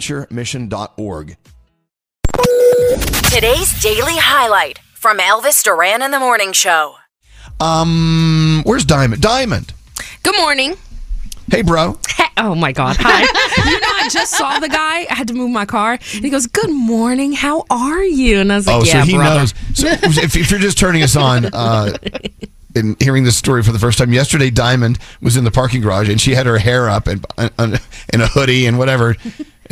bonaventuremission.org. Today's daily highlight from Elvis Duran in the Morning Show. Um, where's Diamond? Diamond. Good morning. Hey, bro. Oh my God. Hi. you know, I just saw the guy. I had to move my car. And he goes, Good morning. How are you? And I was like, oh, Yeah, so he brother. knows. So if, if you're just turning us on, uh, and hearing this story for the first time, yesterday Diamond was in the parking garage and she had her hair up and and- in a hoodie and whatever,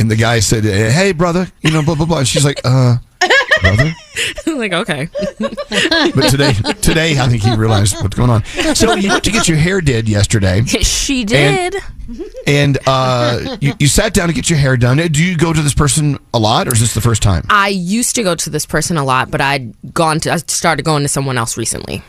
and the guy said, "Hey, brother," you know, blah blah blah. And she's like, "Uh, brother." Like, okay. But today, today, I think he realized what's going on. So you went to get your hair did yesterday. she did. And uh, you, you sat down to get your hair done. Do you go to this person a lot, or is this the first time? I used to go to this person a lot, but I'd gone to, I started going to someone else recently.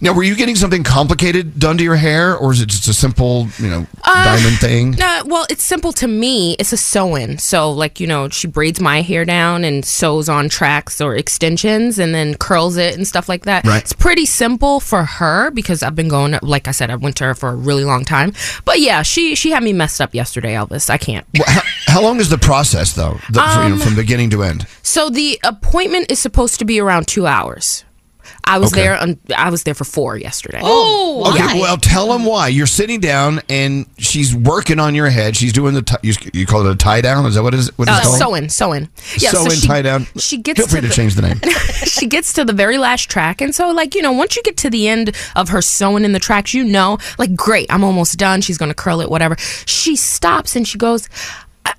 Now, were you getting something complicated done to your hair, or is it just a simple, you know, diamond thing? Uh, well, it's simple to me. It's a sew-in. So, like, you know, she braids my hair down and sews on tracks or extensions and then curls it and stuff like that. Right. It's pretty simple for her because I've been going, like I said, I went to her for a really long time. But yeah, she she had me messed up yesterday, Elvis. I can't. Well, how, how long is the process, though, the, for, you know, Um, from beginning to end? So the appointment is supposed to be around two hours. I was Okay. there. On, I was there for four yesterday. Oh, Okay, well, tell them why. You're sitting down and she's working on your head. She's doing the ti- you, you call it a tie down. Is that what it is? What Uh, it's called? sewing, sewing. Yeah, Sew so she- tie down. She gets Feel free to, the- change the name. she gets to the very last track and so like you know once you get to the end of her sewing in the tracks you know like great i'm almost done she's gonna curl it whatever she stops and she goes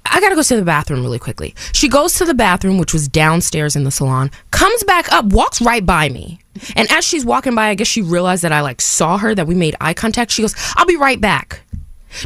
I, gotta go to the bathroom really quickly. She goes to the bathroom which was downstairs in the salon comes back up walks right by me. And as she's walking by i guess she realized that i like saw her that we made eye contact. She goes i'll be right back.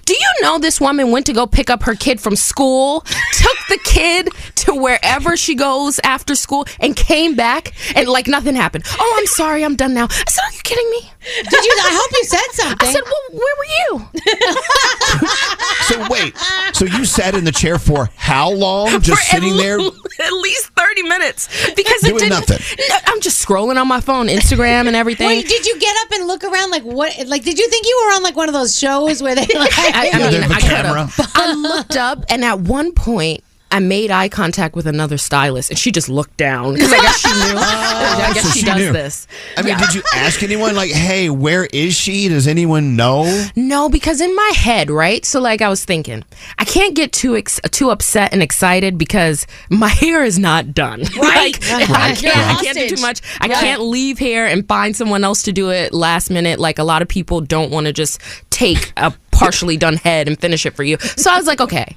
Do you know this woman went to go pick up her kid from school, took the kid to wherever she goes after school, and came back and like nothing happened? Oh, I'm sorry, I'm done now. I said, Are you kidding me? Did you? I hope you said something. I said, Well, where were you? so wait, so you sat in the chair for how long? Just For sitting at there? l- At least 30 minutes. Because it Doing didn't. nothing. No, I'm just scrolling on my phone, Instagram and everything. Wait, did you get up and look around like what? Like, did you think you were on like one of those shows where they like? I, I mean, they have a I camera. I looked up, and at one point, I made eye contact with another stylist, and she just looked down because I guess she knew. Oh, I guess so she, she does knew. this. I mean, did you ask anyone like, "Hey, where is she? Does anyone know?" No, because in my head, right? So like I was thinking, I can't get too ex- too upset and excited because my hair is not done. Right. like, I can't You're I can't do too much. I Right. can't leave here and find someone else to do it last minute. Like a lot of people don't want to just take a partially done head and finish it for you. So I was like, okay,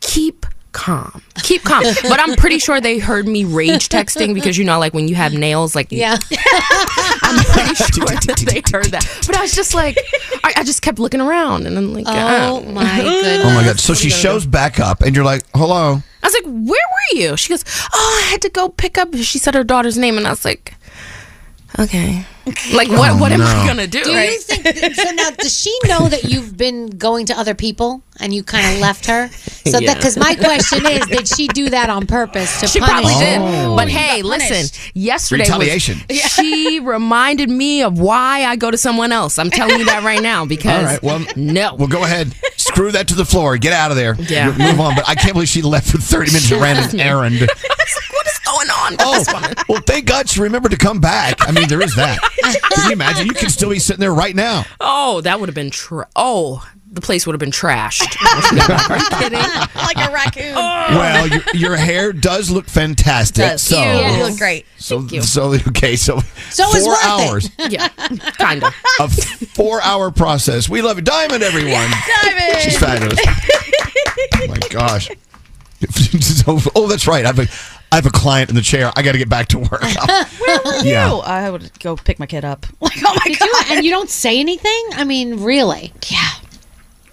keep calm. Keep calm. But I'm pretty sure they heard me rage texting because you know like when you have nails like Yeah. I'm pretty sure that they heard that. But I was just like, I, I just kept looking around, and I'm like, Oh uh, my goodness. Oh my god! So she shows back up, and you're like, "Hello." I was like, where were you? She goes, oh, I had to go pick up. She said her daughter's name, and I was like, okay, like what? Oh, what am I no. gonna do? Do you think so? Now, does she know that you've been going to other people and you kind of left her? So that because my question is, did she do that on purpose to She punish probably did. Oh. But hey, listen, yesterday was- Retaliation. she reminded me of why I go to someone else. I'm telling you that right now because All right. Well, no. Well, go ahead. Screw that to the floor. Get out of there. Yeah. M- Move on. But I can't believe she left for 30 minutes and ran an errand. What is going on with Oh, this woman? well, thank God she remembered to come back. I mean, there is that. Can you imagine? You could still be sitting there right now. Oh, that would have been tra- Oh, the place would have been trashed. Are you kidding? like a raccoon. Oh. Well, your, your hair does look fantastic. Does. So, You look great. so, so, okay, so, So it's four worth it. hours, Yeah, kind of. a four-hour process. We love it, Diamond, everyone. Diamond. She's fabulous. oh my gosh. So- oh, that's right. I have a, I have a client in the chair. I got to get back to work. yeah. Oh, I would go pick my kid up. Like, oh my Did god. you, and you don't say anything? I mean, really? Yeah.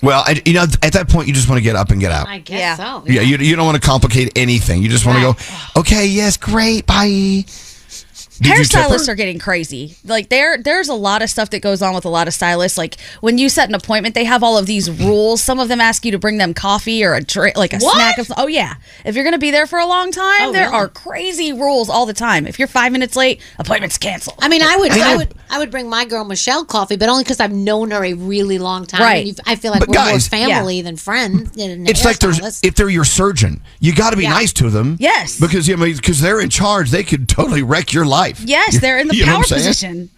Well, I, you know, at that point, you just want to get up and get out. I guess Yeah. so. Yeah, you, you don't want to complicate anything. You just want to go, okay, yes, great, bye. Did you tip her? Hairstylists are getting crazy. Like there, there's a lot of stuff that goes on with a lot of stylists. Like when you set an appointment, they have all of these rules. Some of them ask you to bring them coffee or a drink, like a What? snack. Of, oh yeah, if you're gonna be there for a long time, Oh, there really? are crazy rules all the time. If you're five minutes late, appointment's canceled. I mean, I would, I I, would, I would bring my girl Michelle coffee, but only because I've known her a really long time. Right. And I feel like But we're guys- more family than friends. It's like there's if they're your surgeon, you got to be Yeah. nice to them. Yes. because you know, because they're in charge. They could totally wreck your life. Yes, they're in the You power what I'm saying? position.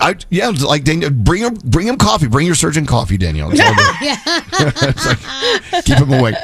I, yeah, like Daniel, bring him, bring him coffee. Bring your surgeon coffee, Daniel. It's all good. yeah. Like, keep him awake.